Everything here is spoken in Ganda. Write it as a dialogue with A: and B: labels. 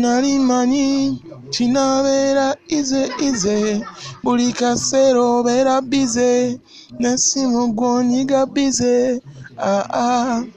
A: Nali mmanyi kinaabeera ize ize buli kaseera obeera bize n'essimu gw'onyiga bize. Ah, ah.